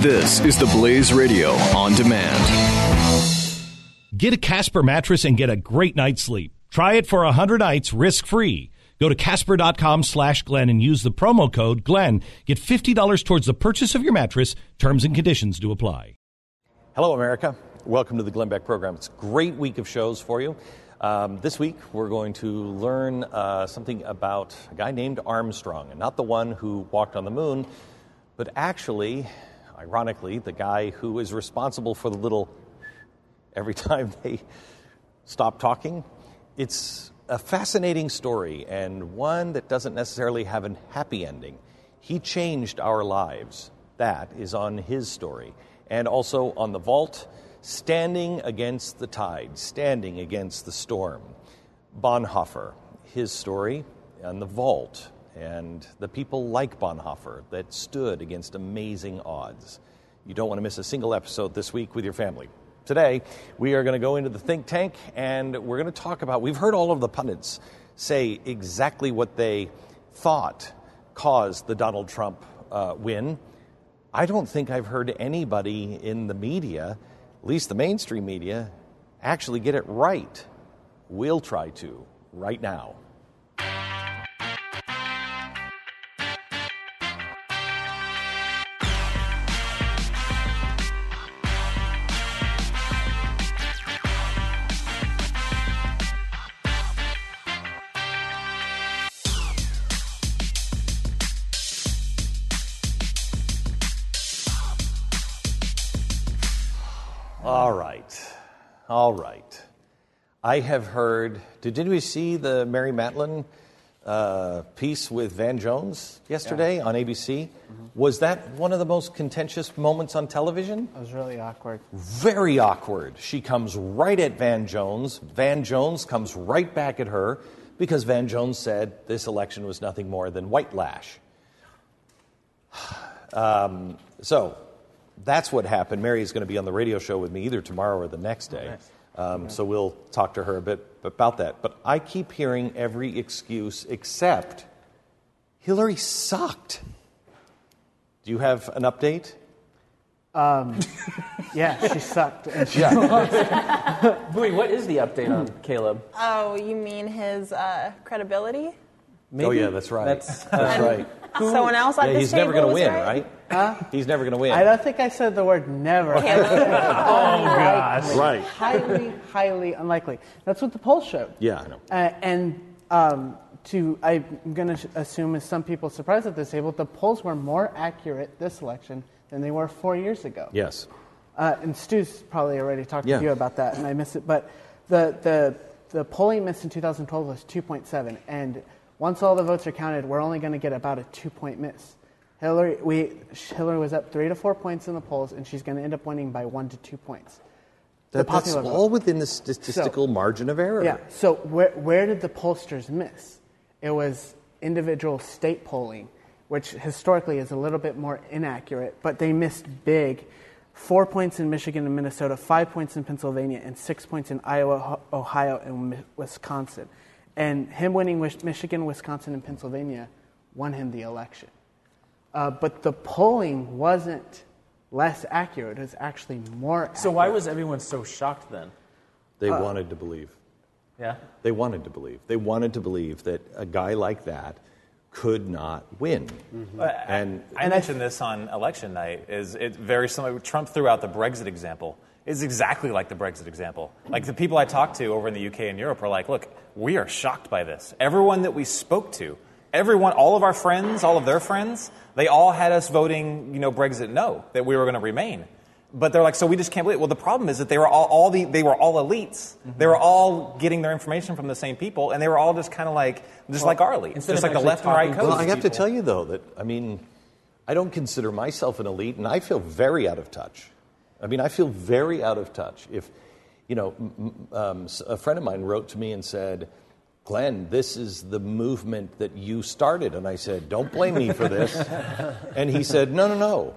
This is the Blaze Radio on demand. Get a Casper mattress and get a great night's sleep. Try it for 100 nights risk free. Go to casper.com slash Glenn and use the promo code Glenn. Get $50 towards the purchase of your mattress. Terms and conditions do apply. Hello, America. Welcome to the Glenn Beck program. It's a great week of shows for you. Um, this week, we're going to learn uh, something about a guy named Armstrong, and not the one who walked on the moon, but actually, ironically, the guy who is responsible for the little every time they stop talking. It's a fascinating story and one that doesn't necessarily have a happy ending. He changed our lives. That is on his story. And also on the vault, standing against the tide, standing against the storm. Bonhoeffer, his story on the vault, and the people like Bonhoeffer that stood against amazing odds. You don't want to miss a single episode this week with your family. Today, we are going to go into the think tank and we're going to talk about. We've heard all of the pundits say exactly what they thought caused the Donald Trump uh, win. I don't think I've heard anybody in the media, at least the mainstream media, actually get it right. We'll try to right now. All right. All right. I have heard. Did, did we see the Mary Matalin uh, piece with Van Jones yesterday on ABC? Was that one of the most contentious moments on television? It was really awkward. Very awkward. She comes right at Van Jones. Van Jones comes right back at her because Van Jones said this election was nothing more than white lash. Um, so that's what happened. Mary is going to be on the radio show with me either tomorrow or the next day. Um, So we'll talk to her a bit about that. But I keep hearing every excuse except Hillary sucked. Do you have an update? Yeah, she sucked. And she, Wait, what is the update on Caleb? Oh, you mean his uh, credibility? Oh, yeah, that's right. That's, That's right. Someone else at Yeah, this he's table never going to win, right? Huh? He's never going to win. I don't think I said the word never. Caleb. Right. highly, highly unlikely. That's what the polls showed. Yeah, I know. Uh, and um, to, I'm going to assume, as some people surprised at this table, the polls were more accurate this election than they were four years ago. Yes. Uh, and Stu's probably already talked Yeah. to you about that, and I missed it. But the, the, the polling miss in 2012 was 2.7, and once all the votes are counted, we're only going to get about a two-point miss. Hillary, we, Hillary was up three to four points in the polls, and she's going to end up winning by one to two points. That, that's vote. all within the statistical margin of error. Yeah. So where where did the pollsters miss? It was individual state polling, which historically is a little bit more inaccurate, but they missed big. Four points in Michigan and Minnesota, five points in Pennsylvania, and six points in Iowa, Ohio, and Wisconsin. And him winning Michigan, Wisconsin, and Pennsylvania won him the election. Uh, but the polling wasn't less accurate; it was actually more. Accurate. so why was everyone so shocked then? They Uh, wanted to believe. Yeah. They wanted to believe. They wanted to believe that a guy like that could not win. And I mentioned this on election night. Is it very similar? Trump threw out the Brexit example. It's exactly like the Brexit example. Like the people I talked to over in the UK and Europe are like, "Look, we are shocked by this. Everyone that we spoke to, everyone, all of our friends, all of their friends, they all had us voting, you know, Brexit no, that we were going to remain." But they're like, so we just can't believe. it. Well, the problem is that they were all, all the, they were all elites. Mm-hmm. They were all getting their information from the same people, and they were all just kind of like, just like our elites, just like the left and right codes. well, I have to tell you though that I mean, I don't consider myself an elite, and I feel very out of touch. I mean, I feel very out of touch. If you know, um, a friend of mine wrote to me and said, "Glenn, this is the movement that you started," and I said, "Don't blame me for this." and he said, "No, no, no."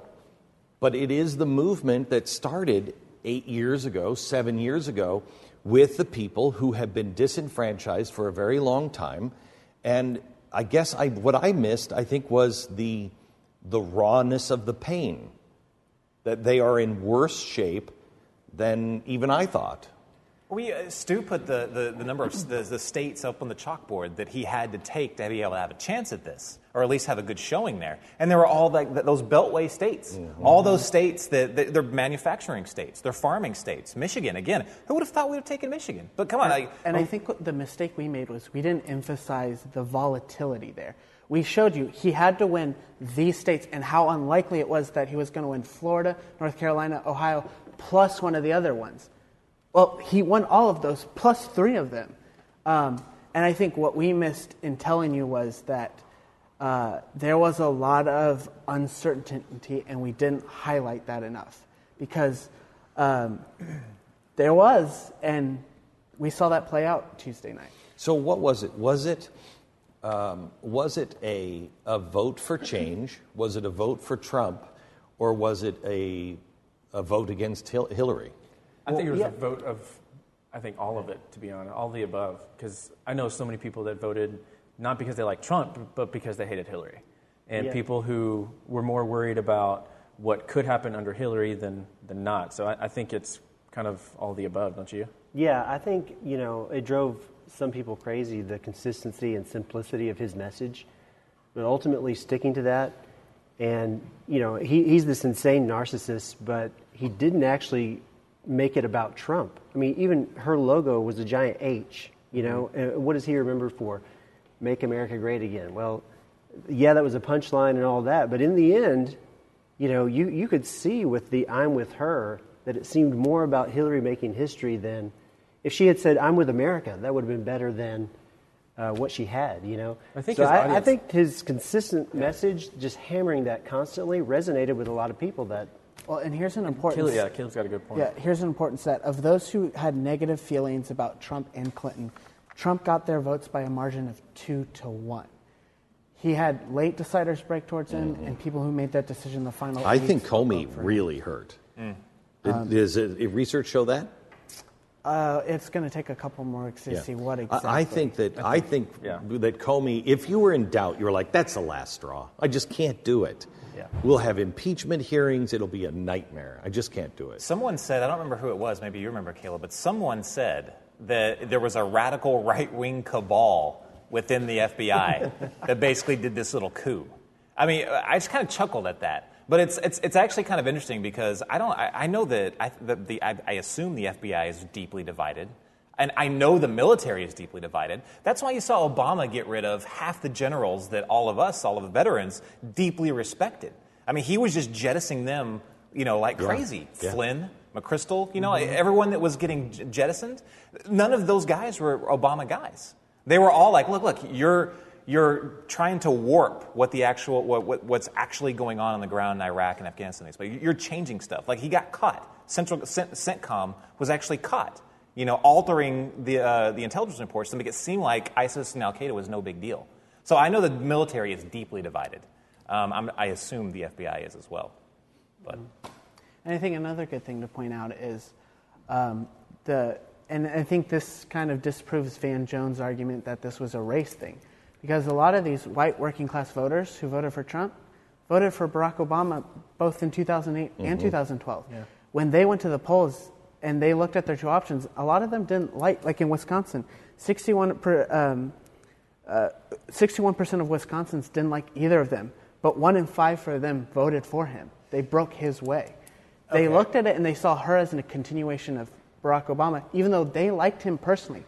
But it is the movement that started eight years ago, seven years ago, with the people who have been disenfranchised for a very long time. And I guess I, what I missed, I think, was the, the rawness of the pain. that they are in worse shape than even I thought. We, uh, Stu put the, the, the number of the, the states up on the chalkboard that he had to take to be able to have a chance at this, or at least have a good showing there. And there were all like th- those beltway states. All those states that, that they're manufacturing states, they're farming states. Michigan, again, who would have thought we would have taken Michigan? But come on, like, And I think what the mistake we made was we didn't emphasize the volatility there. We showed you he had to win these states and how unlikely it was that he was going to win Florida, North Carolina, Ohio, plus one of the other ones. Well, he won all of those, plus three of them. Um, and I think what we missed in telling you was that uh, there was a lot of uncertainty, and we didn't highlight that enough because um, there was, and we saw that play out Tuesday night. So what was it? Was it um, was it a, a vote for change? Was it a vote for Trump, or was it a a vote against Hil- Hillary? I think it was yeah. a vote of, I think all of it, to be honest, all the above. Because I know so many people that voted not because they liked Trump, but because they hated Hillary. And Yeah. people who were more worried about what could happen under Hillary than, than not. So I, I think it's kind of all the above, don't you? Yeah, I think, you know, it drove some people crazy, the consistency and simplicity of his message. But ultimately, sticking to that, and, you know, he, he's this insane narcissist, but he didn't actually make it about Trump. I mean, even her logo was a giant H, you know. And what is he remembered for? Make America Great Again. Well, yeah, that was a punchline and all that, but in the end, you know, you, you could see with the I'm with her that it seemed more about Hillary making history than if she had said I'm with America, that would have been better than uh, what she had, you know. I think so I, I think his consistent message, just hammering that constantly, resonated with a lot of people. That Well, and here's an important. Caleb, yeah, Caleb's got a good point. Yeah, here's an important set of those who had negative feelings about Trump and Clinton. Trump got their votes by a margin of two to one. He had late deciders break towards him, mm-hmm. and people who made that decision the final. I think Comey vote for him. really hurt. Mm. It- um, Does it, it research show that? Uh, it's going to take a couple more weeks to see what I- exactly. I think that I think yeah. that Comey. If you were in doubt, you were like, "That's the last straw. I just can't do it." Yeah. We'll have impeachment hearings. It'll be a nightmare. I just can't do it. Someone said, I don't remember who it was, maybe you remember, Caleb, but someone said that there was a radical right wing cabal within the FBI that basically did this little coup. I mean, I just kind of chuckled at that. But it's, it's, it's actually kind of interesting because I, don't, I, I know that, I, that the, I, I assume the FBI is deeply divided. And I know the military is deeply divided. That's why you saw Obama get rid of half the generals that all of us, all of the veterans, deeply respected. I mean, he was just jettisoning them, you know, like crazy. Yeah. Flynn, McChrystal, you know, mm-hmm. everyone that was getting jettisoned, none of those guys were Obama guys. They were all like, look, look, you're, you're trying to warp what the actual, what, what, what's actually going on on the ground in Iraq and Afghanistan. But you're changing stuff. Like he got caught. Central Cent- CENTCOM was actually caught, you know, altering the, uh, the intelligence reports to make it seem like ISIS and Al Qaeda was no big deal. So I know the military is deeply divided. Um, I assume the FBI is as well. But And I think another good thing to point out is um, the, and I think this kind of disproves Van Jones' argument that this was a race thing. Because a lot of these white working class voters who voted for Trump voted for Barack Obama both in 2008 and 2012. When they went to the polls and they looked at their two options, a lot of them didn't like, like in Wisconsin, 61 per, um, uh, 61% of Wisconsins didn't like either of them, but one in five for them voted for him. They broke his way. They looked at it and they saw her as a continuation of Barack Obama, even though they liked him personally.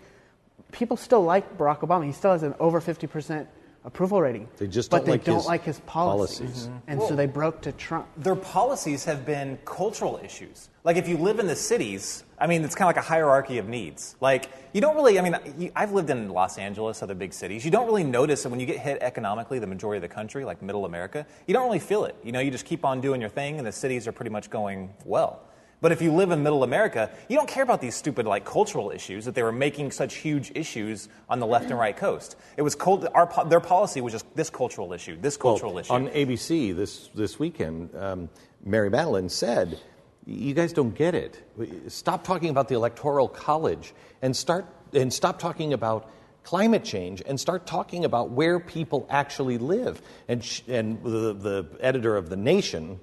People still like Barack Obama. He still has an over 50% approval rating. They just but don't they like don't his like his policies. policies. And so mm-hmm. they broke to Trump. their policies have been cultural issues. Like if you live in the cities, I mean, it's kind of like a hierarchy of needs. Like you don't really, I mean, I've lived in Los Angeles, other big cities. You don't really notice that when you get hit economically, the majority of the country, like middle America, you don't really feel it. You know, you just keep on doing your thing, and the cities are pretty much going well. But if you live in middle America, you don't care about these stupid like cultural issues that they were making such huge issues on the left and right coast. It was cult- our, po- their policy was just this cultural issue, this cultural Well, issue. On ABC this, this weekend, um, Mary Matalin said, You guys don't get it. Stop talking about the Electoral College and, start, and stop talking about climate change and start talking about where people actually live. And, sh- and the, the editor of The Nation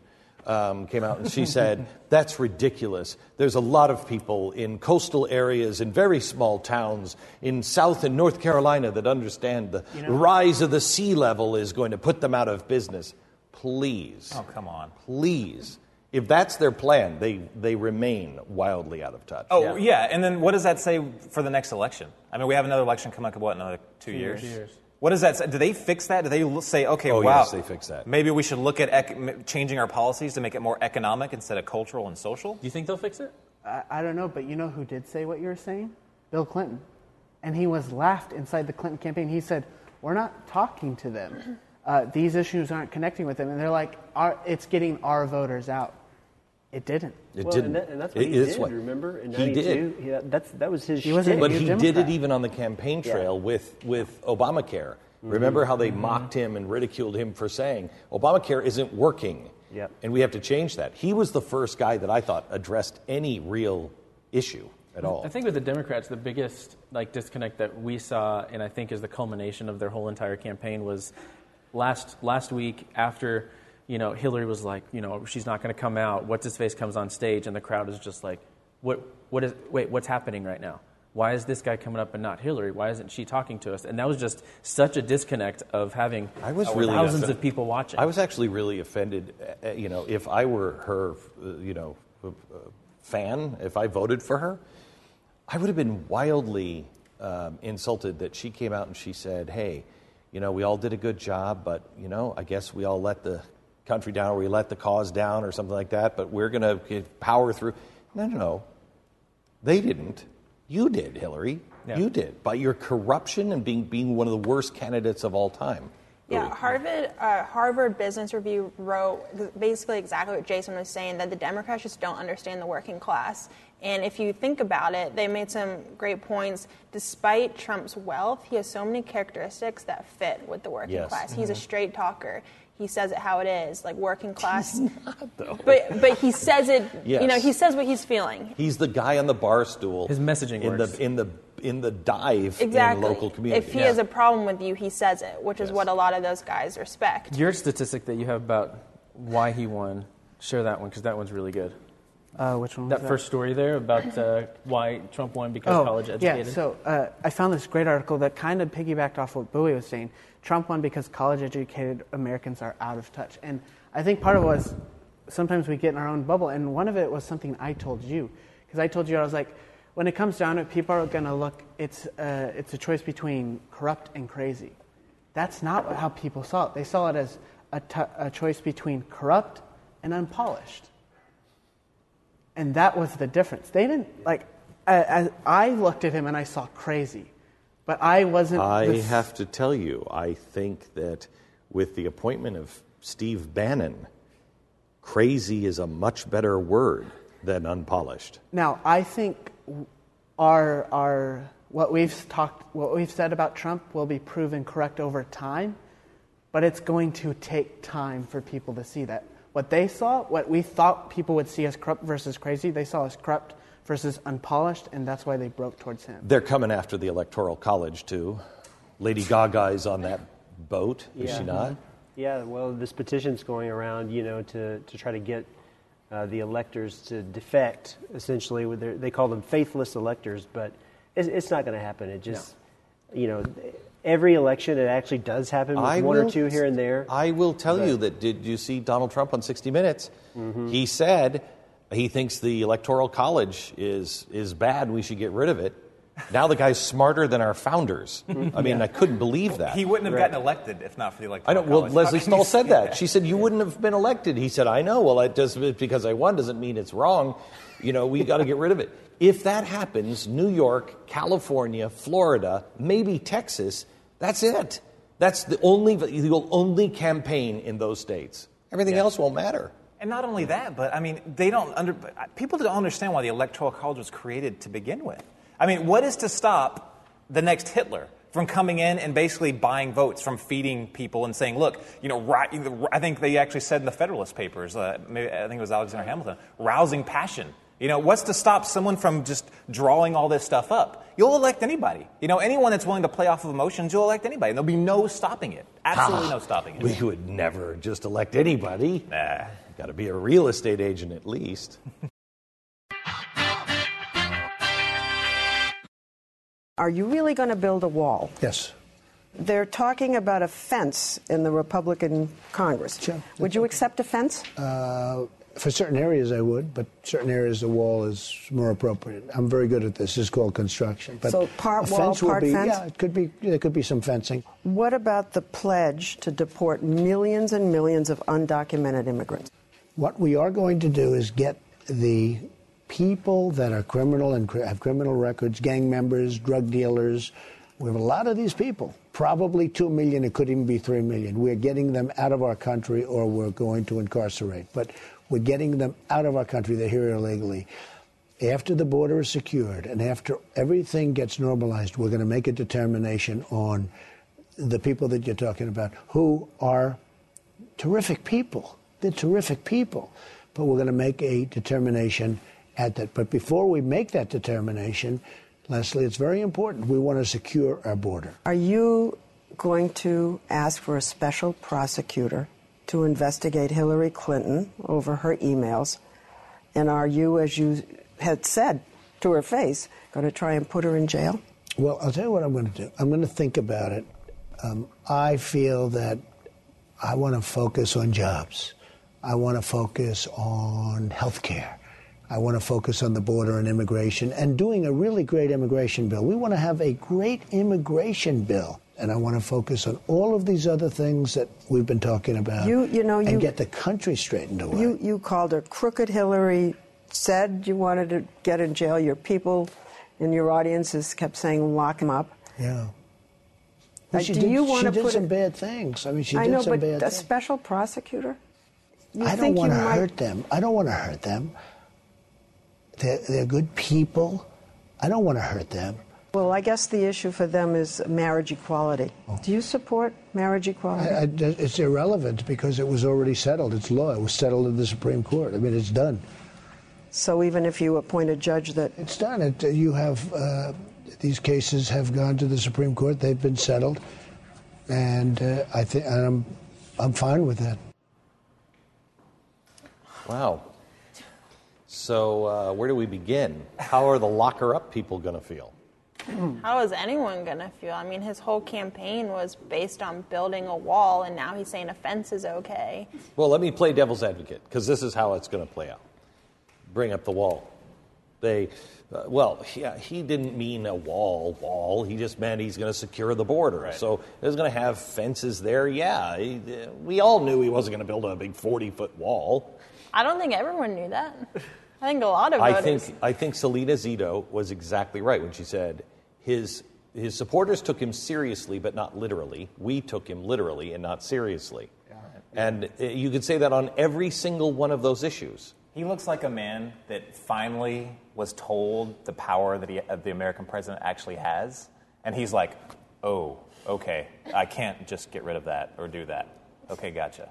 um, came out and she said, That's ridiculous. There's a lot of people in coastal areas, in very small towns, in South and North Carolina that understand the rise of the sea level is going to put them out of business. Please. Oh, come on. Please. If that's their plan, they, they remain wildly out of touch. Oh, yeah. And then what does that say for the next election? I mean, we have another election coming up in what, another two, years? years. What does that say? Do they fix that? Do they say, okay, Oh, wow. yes, they fix that. Maybe we should look at ec- changing our policies to make it more economic instead of cultural and social? Do you think they'll fix it? I, I don't know, but you know who did say what you were saying? Bill Clinton. And he was laughed inside the Clinton campaign. He said, We're not talking to them. Uh, these issues aren't connecting with them. And they're like, our, It's getting our voters out. It didn't. It well, didn't. And, that, and that's what It he did. what- remember in he did. '92, yeah, that's that was his. He wasn't. But New he did it even on the campaign trail with, with Obamacare. Remember how they mm-hmm. mocked him and ridiculed him for saying Obamacare isn't working, Yep. and we have to change that. He was the first guy that I thought addressed any real issue at all. I think with the Democrats, the biggest like disconnect that we saw, and I think is the culmination of their whole entire campaign, was last last week after you know Hillary was like, you know, she's not going to come out. What's his face comes on stage, and the crowd is just like, what what is wait what's happening right now? Why is this guy coming up and not Hillary? Why isn't she talking to us? And that was just such a disconnect of having I was really thousands offended. of people watching. I was actually really offended. uh, You know, if I were her, uh, you know, fan, if I voted for her, I would have been wildly um, insulted that she came out and she said, "Hey, you know, we all did a good job, but you know, I guess we all let the country down, or we let the cause down, or something like that. But we're going to power through." No, no, no. They didn't. You did, Hillary. Yeah. You did by your corruption and being being one of the worst candidates of all time. Yeah, Harvard uh, Harvard Business Review wrote basically exactly what Jason was saying that the Democrats just don't understand the working class. And if you think about it, they made some great points. Despite Trump's wealth, he has so many characteristics that fit with the working Yes. class. He's a straight talker. He says it how it is, like working class. But but he says it. You know, he says what he's feeling. He's the guy on the bar stool. His messaging in works. the in the in the dive Exactly. in local community. If he Yeah. has a problem with you, he says it, which is what a lot of those guys respect. Your statistic that you have about why he won, share that one because that one's really good. Uh, which one was That first story there about uh, why Trump won because Oh, college educated. Yeah, so uh, I found this great article that kind of piggybacked off what Bowie was saying. Trump won because college educated Americans are out of touch. And I think part of it was sometimes we get in our own bubble. And one of it was something I told you. Because I told you, I was like, when it comes down to it, people are going to look, it's, uh, it's a choice between corrupt and crazy. That's not how people saw it. They saw it as a, t- a choice between corrupt and unpolished. And that was the difference. They didn't, like, I, I, I looked at him and I saw crazy. But I wasn't. I have to tell you, I think that with the appointment of Steve Bannon, crazy is a much better word than unpolished. Now, I think our, our, what, we've talked, what we've said about Trump will be proven correct over time, but it's going to take time for people to see that. What they saw, what we thought people would see as corrupt versus crazy, they saw as corrupt versus unpolished, and that's why they broke towards him. They're coming after the Electoral College, too. Lady Gaga is on that boat, is Yeah. she not? Yeah, well, this petition's going around, you know, to, to try to get uh, the electors to defect, essentially. With their, they call them faithless electors, but it's, it's not going to happen. It just, you know, every election it actually does happen with one or two here and there. I will tell you that. Did you see Donald Trump on 60 Minutes? Mm-hmm. He said he thinks the Electoral College is is bad. We should get rid of it. Now the guy's smarter than our founders. I mean, I couldn't believe that. He wouldn't have gotten elected if not for the electoral I don't. Well, college. Lesley How Stahl said say that. She said you wouldn't have been elected. He said, "I know." Well, it just because I won doesn't mean it's wrong. You know, we got to get rid of it. If that happens, New York, California, Florida, maybe Texas, that's it. That's the only the only campaign in those states. Everything else won't matter. And not only that, but I mean, they don't under, people don't understand why the Electoral College was created to begin with. I mean, what is to stop the next Hitler from coming in and basically buying votes, from feeding people and saying, look, you know, ri- I think they actually said in the Federalist Papers, uh, maybe, I think it was Alexander Hamilton, rousing passion. You know, what's to stop someone from just drawing all this stuff up? You'll elect anybody. You know, anyone that's willing to play off of emotions, you'll elect anybody. And there'll be no stopping it. Absolutely no stopping it. We would never just elect anybody. Nah. Got to be a real estate agent at least. Are you really going to build a wall? Yes. They're talking about a fence in the Republican Congress. Sure. Would you accept a fence? Uh, for certain areas, I would, but certain areas the wall is more appropriate. I'm very good at this. It's called construction. But So part wall, fence will part be, fence? Yeah, it could be. There could be some fencing. What about the pledge to deport millions and millions of undocumented immigrants? What we are going to do is get the people that are criminal and have criminal records, gang members, drug dealers. We have a lot of these people. Probably two million. It could even be three million. We're getting them out of our country, or we're going to incarcerate. But we're getting them out of our country. They're here illegally. After the border is secured and after everything gets normalized, we're going to make a determination on the people that you're talking about who are terrific people. They're terrific people. But we're going to make a determination at that. But before we make that determination, Lesley, it's very important. We want to secure our border. Are you going to ask for a special prosecutor to investigate Hillary Clinton over her emails? And are you, as you had said to her face, going to try and put her in jail? Well, I'll tell you what I'm going to do. I'm going to think about it. Um, I feel that I want to focus on jobs. I want to focus on health care. I want to focus on the border and immigration and doing a really great immigration bill. We want to have a great immigration bill. And I want to focus on all of these other things that we've been talking about You- you know, and you- get the country straightened away. You, you called her crooked Hillary, said you wanted to get in jail. Your people in your audiences kept saying, lock him up. yeah. Uh, she do did, you she wanna did put some bad things. I mean, she I did know, some but bad a things. special prosecutor? You I don't want to might- hurt them. I don't want to hurt them. They're, they're good people. I don't want to hurt them. Well, I guess the issue for them is marriage equality. Do you support marriage equality? I, I, it's irrelevant because it was already settled. It's law. It was settled in the Supreme Court. I mean, it's done. so even if you appoint a judge that It's done. It, you have uh, these cases have gone to the Supreme Court. They've been settled, and uh, I think I'm I'm fine with that. Wow. So, uh, where do we begin? How are the locker up people going to feel? How is anyone going to feel? I mean, his whole campaign was based on building a wall, and now he's saying a fence is okay. Well, let me play devil's advocate because this is how it's going to play out. Bring up the wall. They, uh, well, yeah, he didn't mean a wall, wall. He just meant he's going to secure the border. So he's going to have fences there. Yeah, he, uh, we all knew he wasn't going to build a big forty-foot wall. I don't think everyone knew that. I think a lot of I voters. think I think Salena Zito was exactly right when she said his his supporters took him seriously, but not literally. We took him literally and not seriously. Yeah. And uh, you could say that on every single one of those issues. He looks like a man that finally was told the power that he, uh, the American president actually has, and he's like, "Oh, okay, I can't just get rid of that or do that." Okay, gotcha.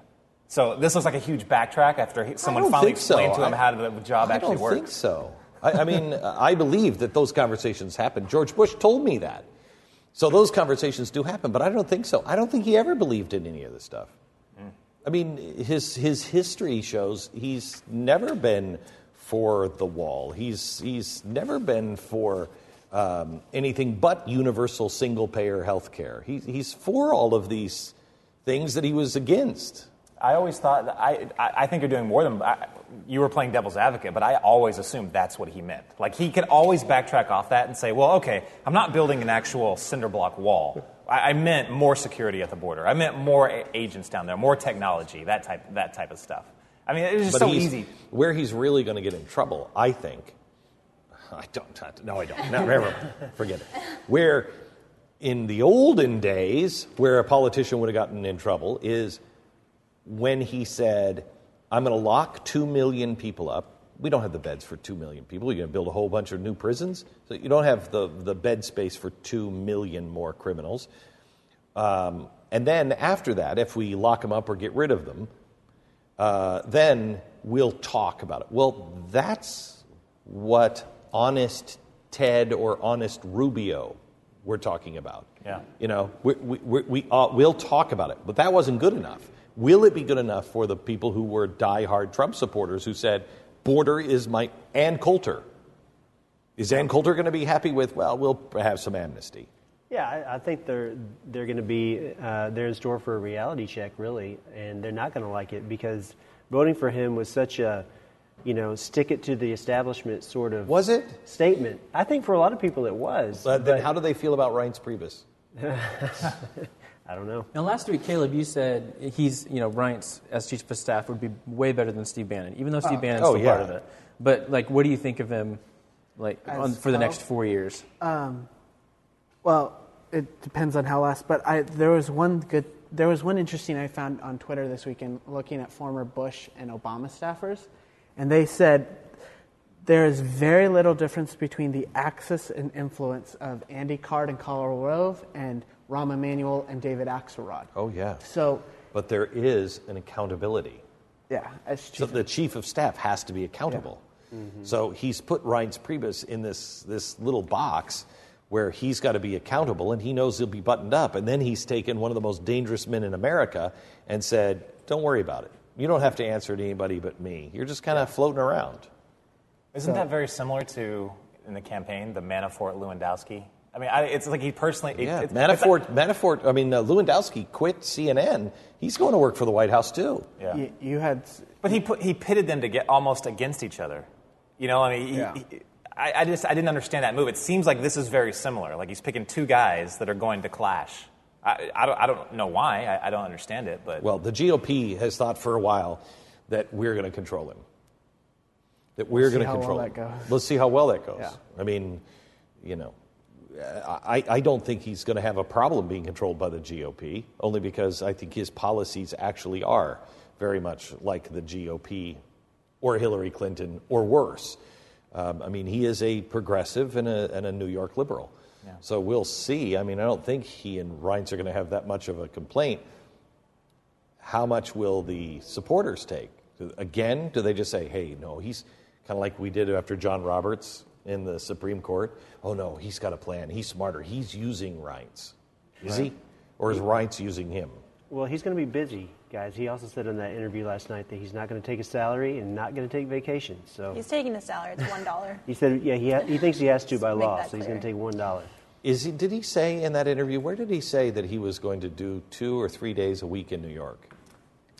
So this looks like a huge backtrack after he, someone finally think so. explained to him I- how the job I actually works. I don't think so. I, I mean, I believe that those conversations happen. George Bush told me that. So those conversations do happen, but I don't think so. I don't think he ever believed in any of this stuff. I mean, his his history shows he's never been for the wall. He's he's never been for um, anything but universal single payer health care. He, he's for all of these things that he was against. I always thought that I, I I think you're doing more than I, you were playing devil's advocate, but I always assumed that's what he meant. Like he could always backtrack off that and say, "Well, okay, I'm not building an actual cinder block wall. I, I meant more security at the border. I meant more a- agents down there, more technology, that type that type of stuff." I mean, it's just so easy. Where he's really going to get in trouble, I think. I don't. No, I don't. No, never. Forget it. Where in the olden days, where a politician would have gotten in trouble is when he said, "I'm going to lock two million people up." We don't have the beds for two million people. You're going to build a whole bunch of new prisons, so you don't have the the bed space for two million more criminals. Um, and then after that, if we lock them up or get rid of them, uh, then we'll talk about it. Well, that's what honest Ted or honest Rubio were talking about. Yeah. You know, we, we, we, we, uh, we'll talk about it, but that wasn't good enough. Will it be good enough for the people who were diehard Trump supporters who said, border is my, Ann Coulter? Is Ann Coulter going to be happy with, well, we'll have some amnesty? Yeah, I, I think they're they're going to be uh, they're in store for a reality check, really, and they're not going to like it because voting for him was such a you know stick it to the establishment sort of Was it? statement. I think for a lot of people it was. But then how do they feel about Reince Priebus? I don't know. Now, last week, Caleb, you said he's, you know, Reince as chief of staff would be way better than Steve Bannon, even though Steve uh, Bannon's oh, still yeah. part of it. But like, what do you think of him, like, on, As for the next four years? Um, well, it depends on how last, but I, there was one good, there was one interesting I found on Twitter this weekend looking at former Bush and Obama staffers, and they said there is very little difference between the access and influence of Andy Card and Karl Rove and Rahm Emanuel and David Axelrod. Oh, yeah. So, But there is an accountability. yeah, as So chief, the chief of staff has to be accountable. Mm-hmm. So he's put Reince Priebus in this, this little box where he's got to be accountable and he knows he'll be buttoned up. And then he's taken one of the most dangerous men in America and said, Don't worry about it. You don't have to answer to anybody but me. You're just kind of floating around. Isn't that very similar to in the campaign, the Manafort Lewandowski? I mean, I, it's like he personally. it- Yeah, it's, Manafort, Manafort, I mean, uh, Lewandowski quit CNN. He's going to work for the White House too. yeah. you, you had But he put, he pitted them to get almost against each other. You know, I mean, he, Yeah. he- I, I just I didn't understand that move. It seems like this is very similar. Like he's picking two guys that are going to clash. I, I, don't, I don't know why. I, I don't understand it, but Well, the GOP has thought for a while that we're going to control him. That we're see going to how well control that him. goes. Let's see how well that goes. Yeah. I mean, you know, I, I don't think he's going to have a problem being controlled by the GOP, only because I think his policies actually are very much like the GOP or Hillary Clinton or worse. Um, I mean, he is a progressive and a, and a New York liberal. So we'll see. I mean, I don't think he and Reince are going to have that much of a complaint how much will the supporters take? Again, do they just say, hey, no, he's kind of like we did after John Roberts in the Supreme Court? Oh, no, he's got a plan. He's smarter. He's using Reince. Is he? Or is Reince using him? Well, he's going to be busy, guys. He also said in that interview last night that he's not going to take a salary and not going to take vacation. So He's taking the salary. It's one dollar. he said, yeah, he, ha- he thinks he has to by law, that so he's going to take one dollar. Is he, did he say in that interview, where did he say that he was going to do two or three days a week in New York?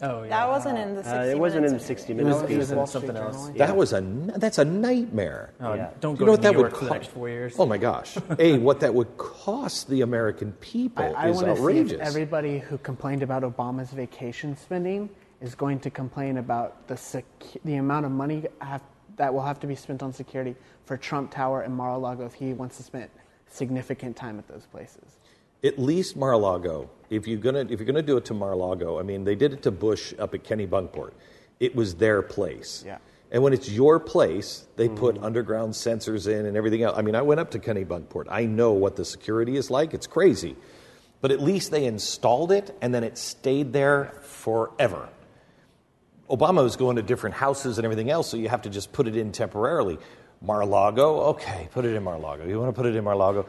Oh, yeah. That wasn't in the 60 Uh, it wasn't in the Minutes 60 interview. Minutes It was- piece. it was in Wall Street something else. Journal. That was a n- that's a nightmare. Oh, Yeah. Don't go You know to what New that York would for the next four years. Oh my gosh! a what that would cost the American people I, I is want to see outrageous. if everybody who complained about Obama's vacation spending is going to complain about the sec- the amount of money have, that will have to be spent on security for Trump Tower and Mar-a-Lago if he wants to spend significant time at those places. At least Mar-a-Lago. If you're gonna if you're gonna do it to Mar-a-Lago, I mean, they did it to Bush up at Kennebunkport. It was their place. Yeah. And when it's your place, they mm-hmm. put underground sensors in and everything else. I mean, I went up to Kennebunkport. I know what the security is like. It's crazy. But at least they installed it and then it stayed there forever. Obama was going to different houses and everything else, so you have to just put it in temporarily. Mar-a-Lago, okay, put it in Mar-a-Lago. You want to put it in Mar-a-Lago,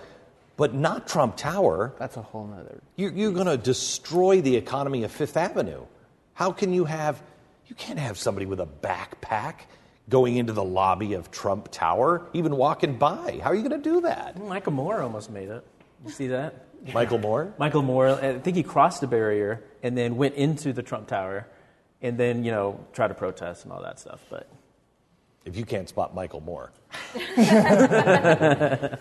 but not Trump Tower. That's a whole nother. You're, you're going to destroy the economy of Fifth Avenue. How can you have? You can't have somebody with a backpack going into the lobby of Trump Tower, even walking by. How are you going to do that? Michael Moore almost made it. You see that? Michael Moore. Michael Moore, I think he crossed the barrier and then went into the Trump Tower and then, you know, tried to protest and all that stuff. But If you can't spot Michael Moore,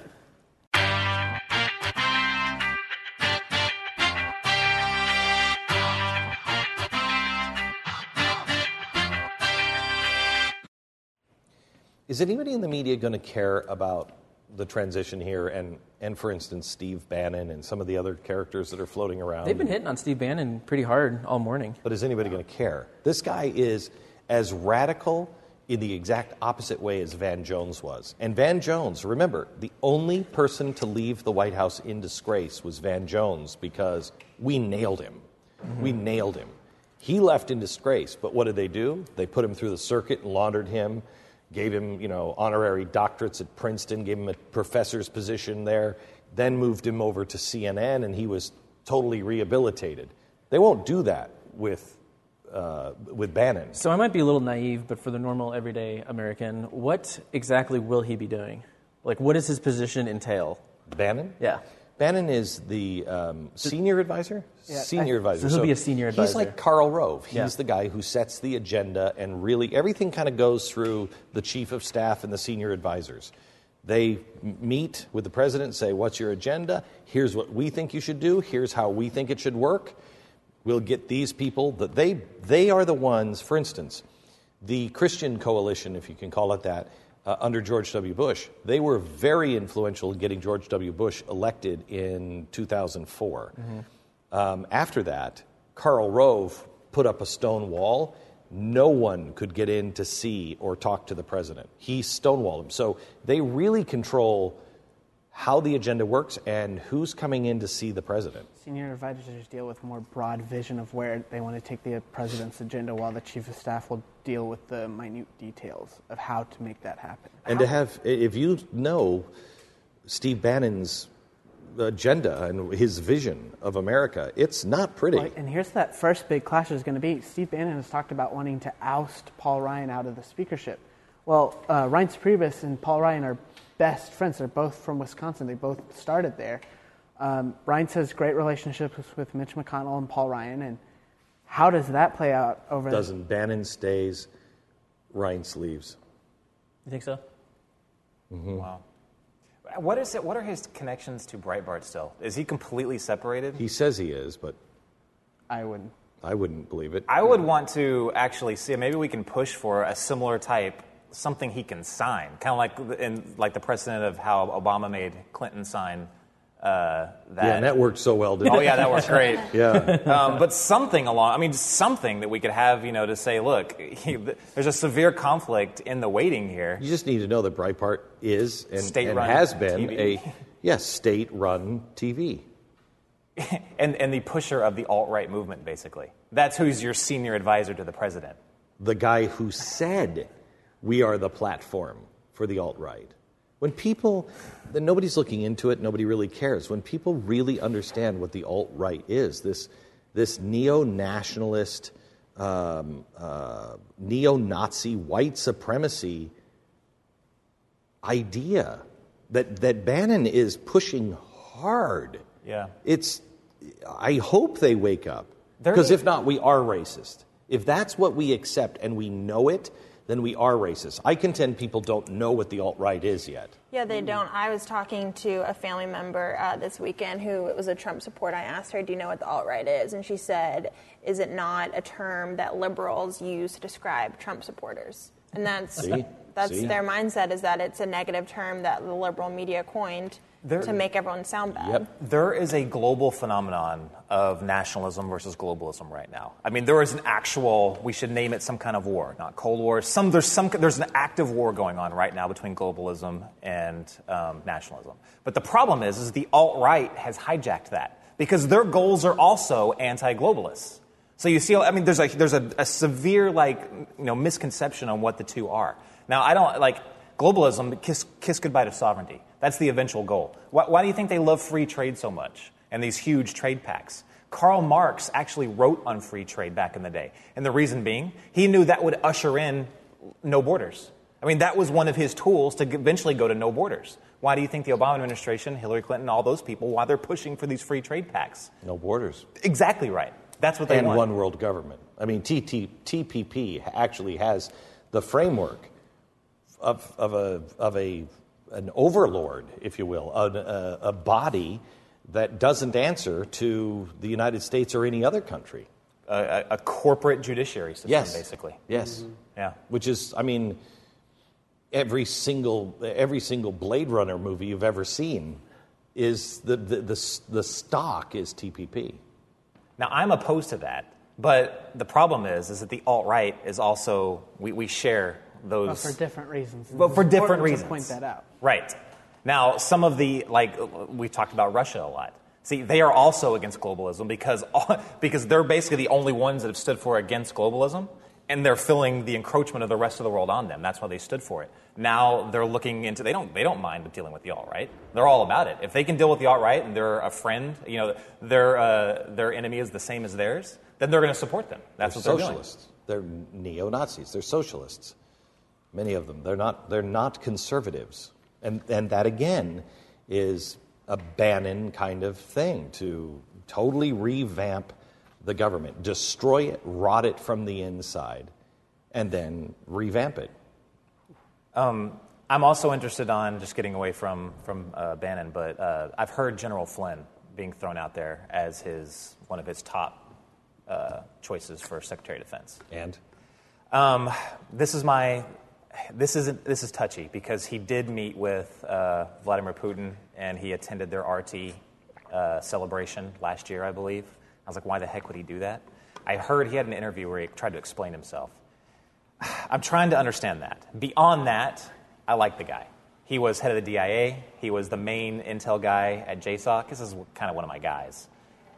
is anybody in the media going to care about the transition here and, and for instance, Steve Bannon and some of the other characters that are floating around? they've been hitting on Steve Bannon pretty hard all morning. But is anybody going to care? This guy is as radical in the exact opposite way as Van Jones was. And Van Jones, remember, the only person to leave the White House in disgrace was Van Jones because we nailed him. We mm-hmm. nailed him. He left in disgrace, but what did they do? They put him through the circuit and laundered him, gave him, you know, honorary doctorates at Princeton, gave him a professor's position there, then moved him over to CNN and he was totally rehabilitated. They won't do that with uh, with Bannon. So I might be a little naive, but for the normal everyday American, what exactly will he be doing? Like, what does his position entail? Bannon? Yeah. Bannon is the um, senior advisor. Yeah, senior I- advisor. So he'll be a senior advisor. He's like Karl Rove. He's Yeah. the guy who sets the agenda, and really everything kind of goes through the chief of staff and the senior advisors. They meet with the president say, What's your agenda? Here's what we think you should do. Here's how we think it should work. We'll get these people that they, they are the ones, for instance, the Christian coalition, if you can call it that, uh, under George W. Bush, they were very influential in getting George W. Bush elected in 2004. Um, after that, Karl Rove put up a stone wall. No one could get in to see or talk to the president. He stonewalled him. So they really control how the agenda works and who's coming in to see the president. Senior advisors deal with more broad vision of where they want to take the president's agenda, while the chief of staff will deal with the minute details of how to make that happen. And to have, if you know Steve Bannon's agenda and his vision of America, it's not pretty. Well, and here's that first big clash is going to be. Steve Bannon has talked about wanting to oust Paul Ryan out of the speakership. Well, uh, Reince Priebus and Paul Ryan are best friends. They're both from Wisconsin. They both started there. Um, Reince has great relationships with Mitch McConnell and Paul Ryan. And how does that play out over? Doesn't Bannon stays, Ryan leaves. You think so? Wow. What is it? What are his connections to Breitbart still? Is he completely separated? He says he is, but I wouldn't. I wouldn't believe it. I would want to actually see. Maybe we can push for a similar type, something he can sign, kind of like in like the precedent of how Obama made Clinton sign uh, that. yeah, and that worked so well, didn't Oh yeah, that worked great. Yeah. um, but something along, I mean, something that we could have, you know, to say, look, he, there's a severe conflict in the waiting here. You just need to know that Breitbart is and, and has been TV. a yes state-run TV. and, and the pusher of the alt right movement, basically. That's who's your senior advisor to the president. The guy who said we are the platform for the alt-right. When people, then nobody's looking into it, nobody really cares. When people really understand what the alt-right is, this this neo-nationalist, um, uh, neo-Nazi white supremacy idea that that Bannon is pushing hard. Yeah. It's. I hope they wake up because if not, we are racist. If that's what we accept and we know it, then we are racist. I contend people don't know what the alt right is yet. Yeah, they don't. I was talking to a family member uh, this weekend who was a Trump supporter. I asked her, "Do you know what the alt right is?" And she said, "Is it not a term that liberals use to describe Trump supporters?" And that's See? that's See? their mindset is that it's a negative term that the liberal media coined There- to make everyone sound bad. Yep. There is a global phenomenon of nationalism versus globalism right now. I mean, there is an actual, we should name it some kind of war, not Cold War. Some, there's, some, there's an active war going on right now between globalism and um, nationalism. But the problem is, is the alt-right has hijacked that because their goals are also anti-globalists. So you see, I mean, there's a, there's a, a severe, like, you know, misconception on what the two are. Now, I don't, like, globalism, kiss, kiss goodbye to sovereignty. That's the eventual goal. Why, why do you think they love free trade so much and these huge trade pacts? Karl Marx actually wrote on free trade back in the day. And the reason being, he knew that would usher in no borders. I mean, that was one of his tools to eventually go to no borders. Why do you think the Obama administration, Hillary Clinton, all those people, why they're pushing for these free trade pacts? No borders. Exactly right. That's what they and want. And one world government. I mean, TT, TPP actually has the framework of, of, a, of a, an overlord, if you will, a, a, a body that doesn't answer to the United States or any other country. a, a, a corporate judiciary system, Yes. basically. Yes. Mm-hmm. Yeah. Which is, I mean, every single, every single Blade Runner movie you've ever seen is the, the, the, the stock is TPP. Now, I'm opposed to that, but the problem is, is that the alt right is also we, we share those. But for different reasons. But for different important to reasons. point that out. Right. Now, some of the like we talked about Russia a lot. See, they are also against globalism because because they're basically the only ones that have stood for against globalism. and they're filling the encroachment of the rest of the world on them. That's why they stood for it. Now they're looking into they don't they don't mind dealing with the alt right. They're all about it. If they can deal with the alt right and they're a friend, you know, their uh, their enemy is the same as theirs, then they're going to support them. That's what they're what they're socialists. They're neo Nazis. They're socialists. Many of them. They're not. They're not conservatives. And and that again is a Bannon kind of thing to totally revamp the government, destroy it, rot it from the inside, and then revamp it. Um, I'm also interested on just getting away from from uh, Bannon, but uh, I've heard General Flynn being thrown out there as his one of his top uh, choices for Secretary of Defense. And Um, this is my this isn't this is touchy because he did meet with uh, Vladimir Putin and he attended their RT uh, celebration last year, I believe. I was like, why the heck would he do that? I heard he had an interview where he tried to explain himself. I'm trying to understand that. Beyond that, I like the guy. He was head of the DIA. He was the main intel guy at JSOC. This is kind of one of my guys.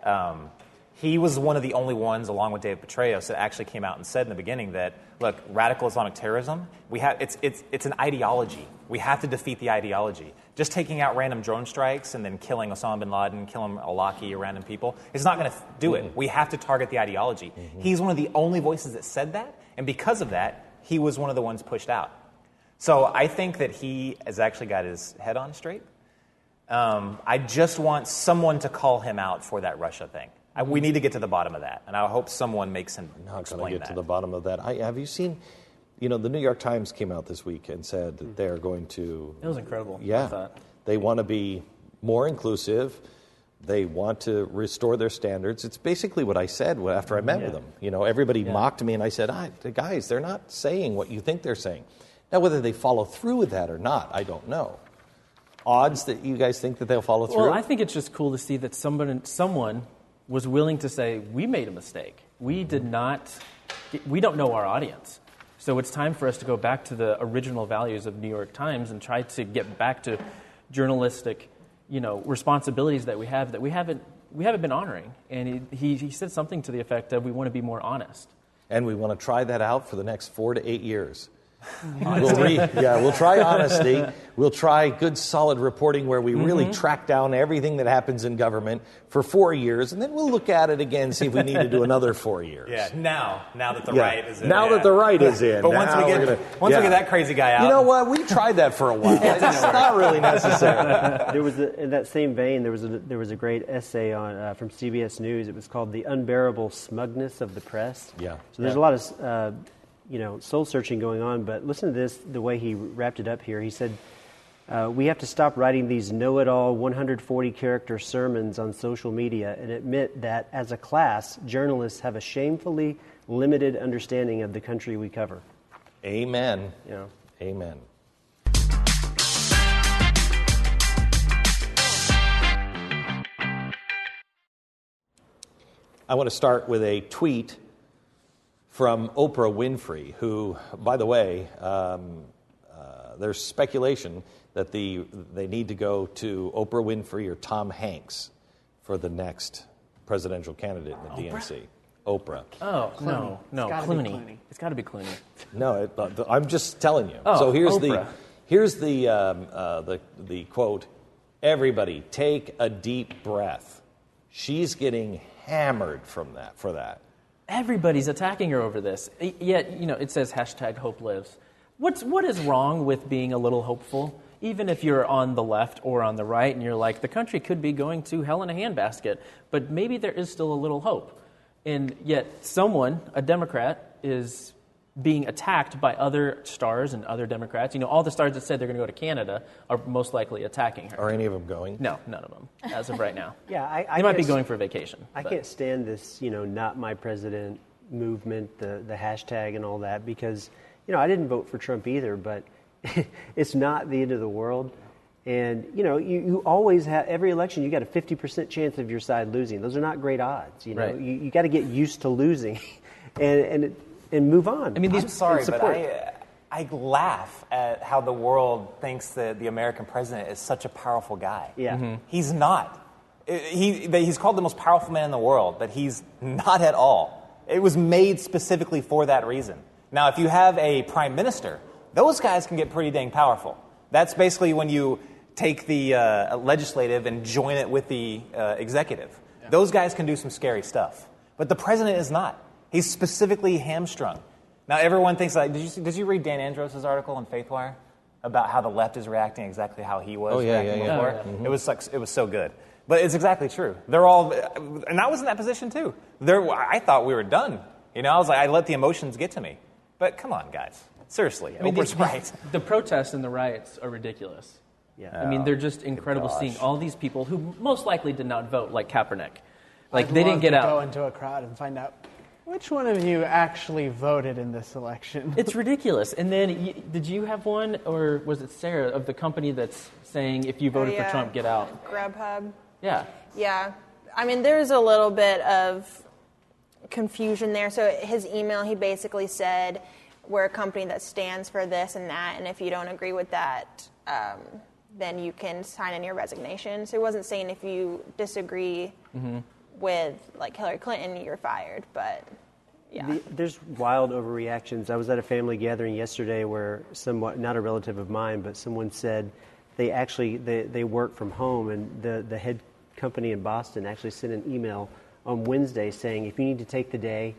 Um, he was one of the only ones, along with David Petraeus, that actually came out and said in the beginning that, look, radical Islamic terrorism, we have, it's, it's, it's an ideology. We have to defeat the ideology. Just taking out random drone strikes and then killing Osama bin Laden, killing Awlaki or random people is not going to do it. We have to target the ideology. He's one of the only voices that said that, and because of that, he was one of the ones pushed out. So I think that he has actually got his head on straight. Um, I just want someone to call him out for that Russia thing. I, we need to get to the bottom of that, and I hope someone makes him not going explain to get that. to the bottom of that. I, have you seen? You know, the New York Times came out this week and said that they're going to. It was incredible, Yeah, they want to be more inclusive. They want to restore their standards. It's basically what I said after I met with them. You know, everybody mocked me, and I said, ah, the guys, they're not saying what you think they're saying. Now, whether they follow through with that or not, I don't know. Odds that you guys think that they'll follow through? Well, I think it's just cool to see that someone, someone was willing to say, we made a mistake. We mm-hmm. did not, we don't know our audience. So it's time for us to go back to the original values of New York Times and try to get back to journalistic, you know, responsibilities that we have that we haven't, we haven't been honoring. And he, he, he said something to the effect of, we want to be more honest. And we want to try that out for the next four to eight years. we'll re- yeah, we'll try honesty. We'll try good, solid reporting where we really track down everything that happens in government for four years, and then we'll look at it again, see if we need to do another four years. Yeah, now, now that the Yeah. right is in. Now yeah. that the right is in. But once now we we're get gonna- once yeah. we get that crazy guy out, You know what? We tried that for a while. It's not really necessary. there was a, in that same vein there was a, there was a great essay on uh, from CBS News. It was called "The Unbearable Smugness of the Press." Yeah. So there's Yeah. a lot of uh, you know soul searching going on. But listen to this: the way he wrapped it up here. He said. Uh, we have to stop writing these know-it-all 140 character sermons on social media and admit that as a class journalists have a shamefully limited understanding of the country we cover Amen. Yeah. Amen. I want to start with a tweet from Oprah Winfrey, who, by the way, um, uh, there's speculation that the, they need to go to Oprah Winfrey or Tom Hanks for the next presidential candidate in the DNC. Oprah. Oh, no, no, It's gotta be Clooney. Clooney. It's got to be Clooney. No, it, uh, the- I'm just telling you. Oh, so here's the here's the, um, uh, the the quote. Everybody, take a deep breath. She's getting hammered from that for that. Everybody's attacking her over this. Yet, you know, it says hashtag hope lives. What's, what is wrong with being a little hopeful? Even if you're on the left or on the right and you're like, the country could be going to hell in a handbasket, but maybe there is still a little hope. And yet, someone, a Democrat, is being attacked by other stars and other Democrats. You know, all the stars that said they're going to go to Canada are most likely attacking her. Are any of them going? No, none of them, as of right now. Yeah, I, I they might be going for a vacation. I but- can't stand this, you know, not my president movement, the, the hashtag and all that, because, you know, I didn't vote for Trump either, but it's not the end of the world. And, you know, you, you always have, every election, you got a 50% chance of your side losing. Those are not great odds, you know. Right. You, you got to get used to losing and, and, and move on. I mean, these I'm sorry, but. I, I laugh at how the world thinks that the American president is such a powerful guy. Yeah. Mhm. He's not. He, he's called the most powerful man in the world, but he's not at all. It was made specifically for that reason. Now, if you have a prime minister, those guys can get pretty dang powerful. That's basically when you take the uh, legislative and join it with the uh, executive. Those guys can do some scary stuff. But the president is not. He's specifically hamstrung. Now, everyone thinks like, did you, see- did you read Dan Andros' article in Faithwire about how the left is reacting exactly how he was Oh, yeah, reacting yeah, yeah. before? Oh, yeah. It was like, it was so good. But it's exactly true. They're all, and I was in that position too. There, I thought we were done. You know, I was like, I let the emotions get to me. But come on, guys. Seriously, I mean, Oprah's the, right. The protests and the riots are ridiculous. Yeah. I mean, they're just oh, incredible gosh. seeing all these people who most likely did not vote, like Kaepernick. Like, I'd they love didn't get to out. Go into a crowd and find out which one of you actually voted in this election. It's ridiculous. And then, y- did you have one, or was it Sarah, of the company that's saying if you voted Oh, yeah. for Trump, get out? Grubhub. Yeah. Yeah. I mean, there's a little bit of confusion there. So his email, he basically said, "We're a company that stands for this and that, and if you don't agree with that, um, then you can sign in your resignation." So he wasn't saying if you disagree with like Hillary Clinton, you're fired. But yeah, The, there's wild overreactions. I was at a family gathering yesterday where somewhat, not a relative of mine, but someone said they actually they, they work from home, and the, the head company in Boston actually sent an email on Wednesday saying if you need to take the day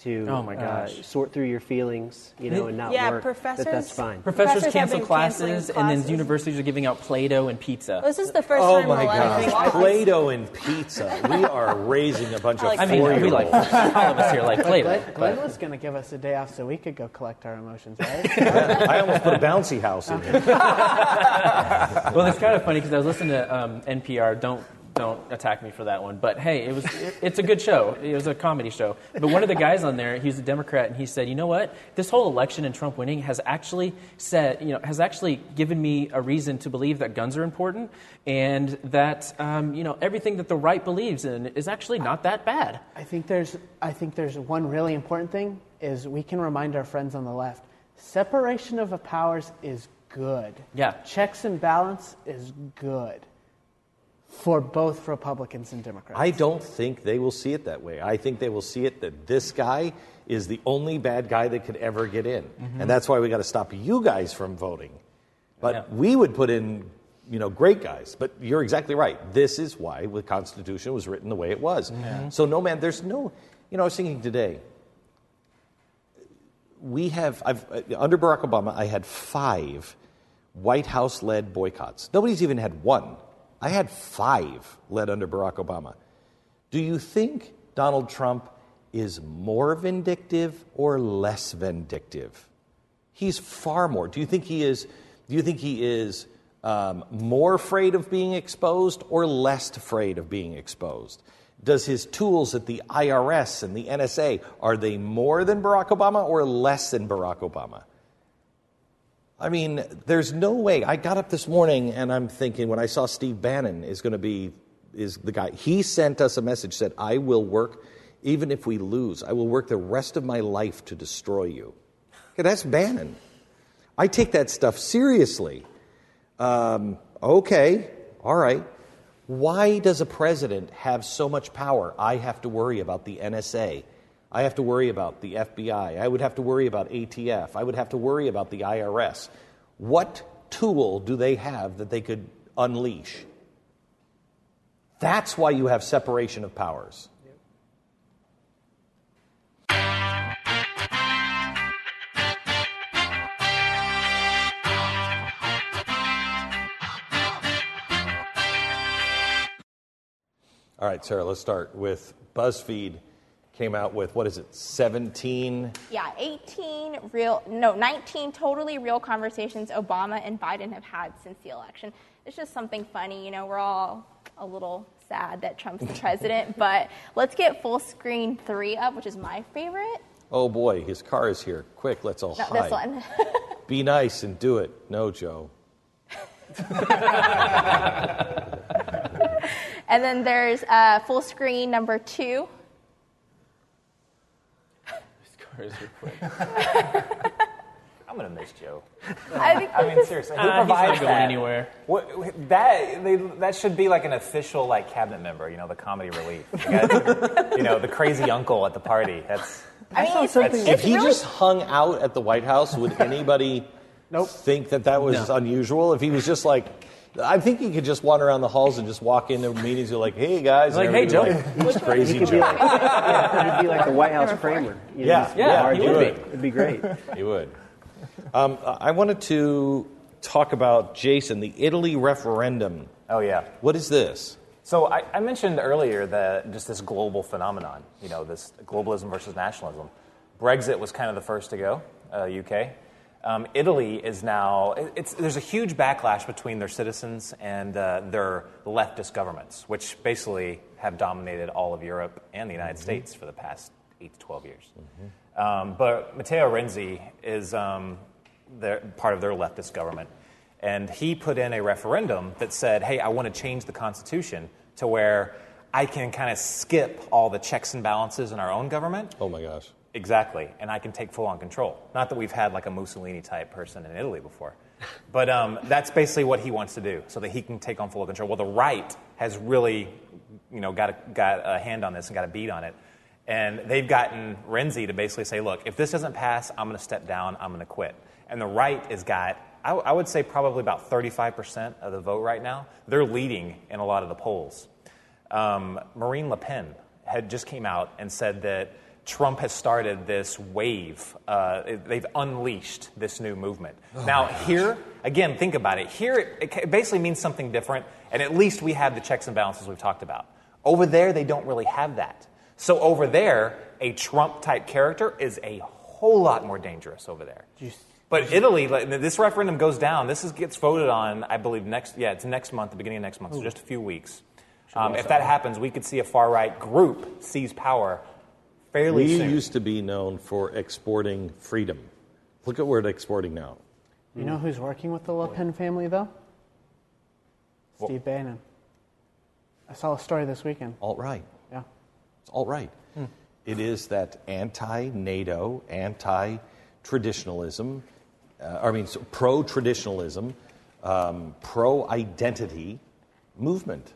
to Oh my uh, gosh. sort through your feelings, you know, and not Yeah, work, that professors- that's fine. Professors, Professors cancel been classes, and then universities are giving out Play-Doh and pizza. this is the first Oh time my in a lot gosh. Play Doh and pizza. We are raising a bunch of I like I mean, four we like all of us here like Play-Doh. Glenn, Glenn was going to give us a day off so we could go collect our emotions, right? I almost put a bouncy house in here. well, it's kind of funny because I was listening to um, NPR. Don't don't attack me for that one. But hey, it was it, it's a good show. It was a comedy show. But one of the guys on there, he's a Democrat, and he said, you know what? This whole election and Trump winning has actually said, you know, has actually given me a reason to believe that guns are important, and that um, you know everything that the right believes in is actually not that bad. I think there's I think there's one really important thing is we can remind our friends on the left. Separation of powers is good. Yeah. Checks and balance is good for both Republicans and Democrats. I don't think they will see it that way. I think they will see it that this guy is the only bad guy that could ever get in. And that's why we got to stop you guys from voting. But Yeah. we would put in, you know, great guys. But you're exactly right. This is why the Constitution was written the way it was. So no man, there's no, you know, I was thinking today, we have, I've, uh, under Barack Obama, I had five White House led boycotts. Nobody's even had one. I had five led under Barack Obama. Do you think Donald Trump is more vindictive or less vindictive? He's far more. Do you think he is? Do you think he is um, more afraid of being exposed or less afraid of being exposed? Does his tools at the IRS and the NSA are they more than Barack Obama or less than Barack Obama? I mean, there's no way. I got up this morning and I'm thinking when I saw Steve Bannon is going to be is the guy. He sent us a message said, "I will work even if we lose. I will work the rest of my life to destroy you." Okay, that's Bannon. I take that stuff seriously. Um, okay, all right. Why does a president have so much power? I have to worry about the NSA. I have to worry about the FBI. I would have to worry about ATF. I would have to worry about the IRS. What tool do they have that they could unleash? That's why you have separation of powers. All right, Sarah, let's start with BuzzFeed came out with what is it, 17 Yeah, 18 real, no, 19 totally real conversations Obama and Biden have had since the election. It's just something funny, you know, we're all a little sad that Trump's the president, but let's get full screen three up, which is my favorite. Oh boy, his car is here. Quick, let's all No, hide. this one. Be nice and do it. No, Joe. and then there's uh, full screen number two. These cars are quick. I'm gonna miss Joe. I think I mean, is- seriously, who Uh, he's not going that? anywhere. What, that they, that should be like an official like cabinet member. You know, the comedy relief. The guy- you know, the crazy uncle at the party. That's I mean, it's, something- If he really- just hung out at the White House, would anybody Nope. think that that was unusual? If he was just like, I think he could just wander around the halls and just walk into meetings You're like, hey guys, Like, "Hey, Joe." would Like, Who's crazy He could Joe? be like, yeah, he'd be like the White House Kramer. You know, Yeah, just yeah, hard he would. do. It'd be great. He would. Um, I wanted to talk about Jason, the Italy referendum. oh yeah. What is this? So I, I mentioned earlier that just this global phenomenon, you know, this globalism versus nationalism. Brexit was kind of the first to go, uh, UK. Um, Italy is now, it's, there's a huge backlash between their citizens and uh, their leftist governments, which basically have dominated all of Europe and the United States for the past 8 to 12 years. Um, but Matteo Renzi is um, their, part of their leftist government. And he put in a referendum that said, hey, I want to change the Constitution to where I can kind of skip all the checks and balances in our own government. Oh my gosh. Exactly. And I can take full on control. Not that we've had like a Mussolini type person in Italy before. But um, that's basically what he wants to do so that he can take on full control. Well, the right has really you know, got, a, got a hand on this and got a beat on it. And they've gotten Renzi to basically say, look, if this doesn't pass, I'm going to step down, I'm going to quit. And the right has got, I, I would say, probably about 35% of the vote right now. They're leading in a lot of the polls. Um, Marine Le Pen had just came out and said that Trump has started this wave. Uh, they've unleashed this new movement. now, here, again, think about it. Here, it, it basically means something different, and at least we have the checks and balances we've talked about. Over there, they don't really have that. So, over there, a Trump type character is a whole lot more dangerous over there. But Italy, this referendum goes down. This is, gets voted on, I believe, next. Yeah, it's next month, the beginning of next month, so just a few weeks. Um, if that happens, we could see a far right group seize power fairly We soon. used to be known for exporting freedom. Look at where it's exporting now. You know who's working with the Le Pen family, though? Well- Steve Bannon. I saw a story this weekend. Alt right. Yeah. It's alt right. It is that anti NATO, anti traditionalism, uh, I mean, so pro traditionalism, um, pro identity movement.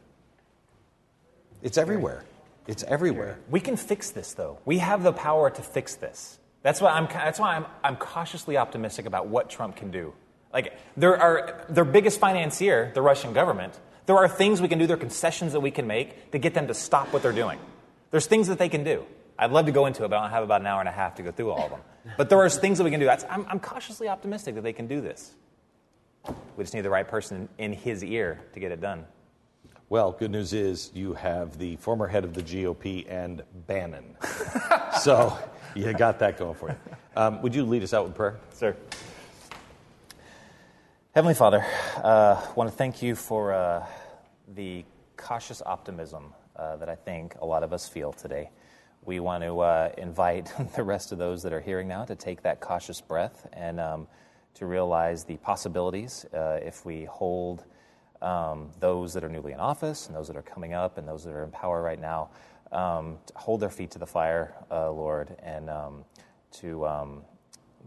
It's everywhere. It's everywhere. we can fix this, though. We have the power to fix this. That's why I'm. That's why I'm, I'm cautiously optimistic about what Trump can do. Like there are their biggest financier, the Russian government. There are things we can do. There are concessions that we can make to get them to stop what they're doing. There's things that they can do. I'd love to go into it, but I don't have about an hour and a half to go through all of them. But there are things that we can do. That's, I'm, I'm cautiously optimistic that they can do this. We just need the right person in his ear to get it done. Well, good news is you have the former head of the GOP and Bannon. so you got that going for you. Um, would you lead us out with prayer? Sir. Heavenly Father, uh, I want to thank you for uh, the cautious optimism uh, that I think a lot of us feel today. We want to uh, invite the rest of those that are hearing now to take that cautious breath and um, to realize the possibilities uh, if we hold um, those that are newly in office and those that are coming up and those that are in power right now um, hold their feet to the fire, uh, Lord, and um, to um,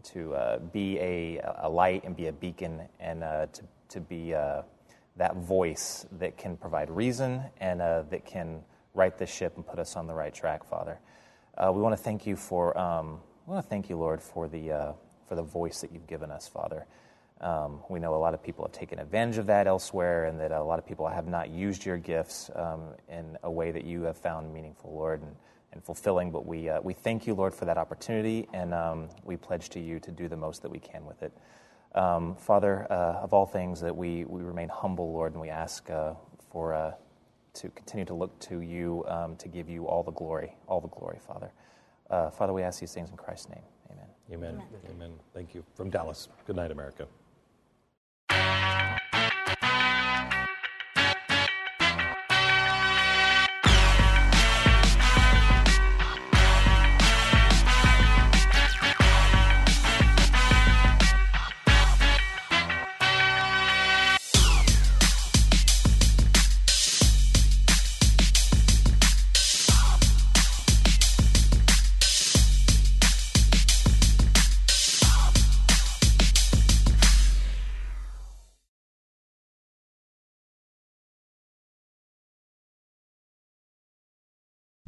to uh, be a, a light and be a beacon and uh, to, to be uh, that voice that can provide reason and uh, that can right the ship and put us on the right track, Father. Uh, we want to thank you for um, we want to thank you, Lord, for the for the voice that you've given us, Father. Um, we know a lot of people have taken advantage of that elsewhere, and that a lot of people have not used your gifts um, in a way that you have found meaningful, Lord, and, and fulfilling. But we, uh, we thank you, Lord, for that opportunity, and um, we pledge to you to do the most that we can with it. Um, Father, uh, of all things, that we, we remain humble, Lord, and we ask uh, for uh, to continue to look to you um, to give you all the glory, all the glory, Father. Uh, Father, we ask these things in Christ's name. Amen. Amen. Amen. Thank you. From Dallas. Good night, America.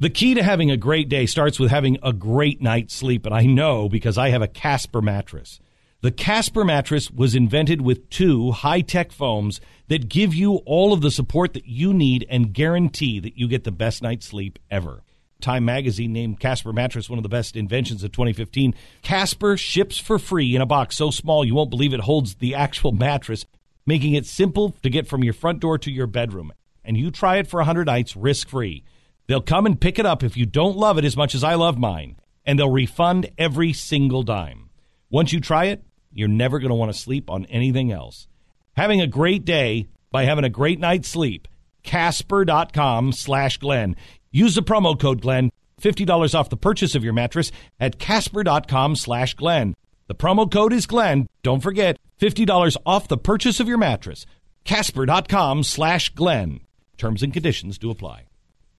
The key to having a great day starts with having a great night's sleep, and I know because I have a Casper mattress. The Casper mattress was invented with two high tech foams that give you all of the support that you need and guarantee that you get the best night's sleep ever. Time magazine named Casper mattress one of the best inventions of 2015. Casper ships for free in a box so small you won't believe it holds the actual mattress, making it simple to get from your front door to your bedroom. And you try it for 100 nights risk free. They'll come and pick it up if you don't love it as much as I love mine, and they'll refund every single dime. Once you try it, you're never going to want to sleep on anything else. Having a great day by having a great night's sleep. Casper.com slash Glenn. Use the promo code Glenn. $50 off the purchase of your mattress at Casper.com slash Glenn. The promo code is Glenn. Don't forget, $50 off the purchase of your mattress. Casper.com slash Glenn. Terms and conditions do apply.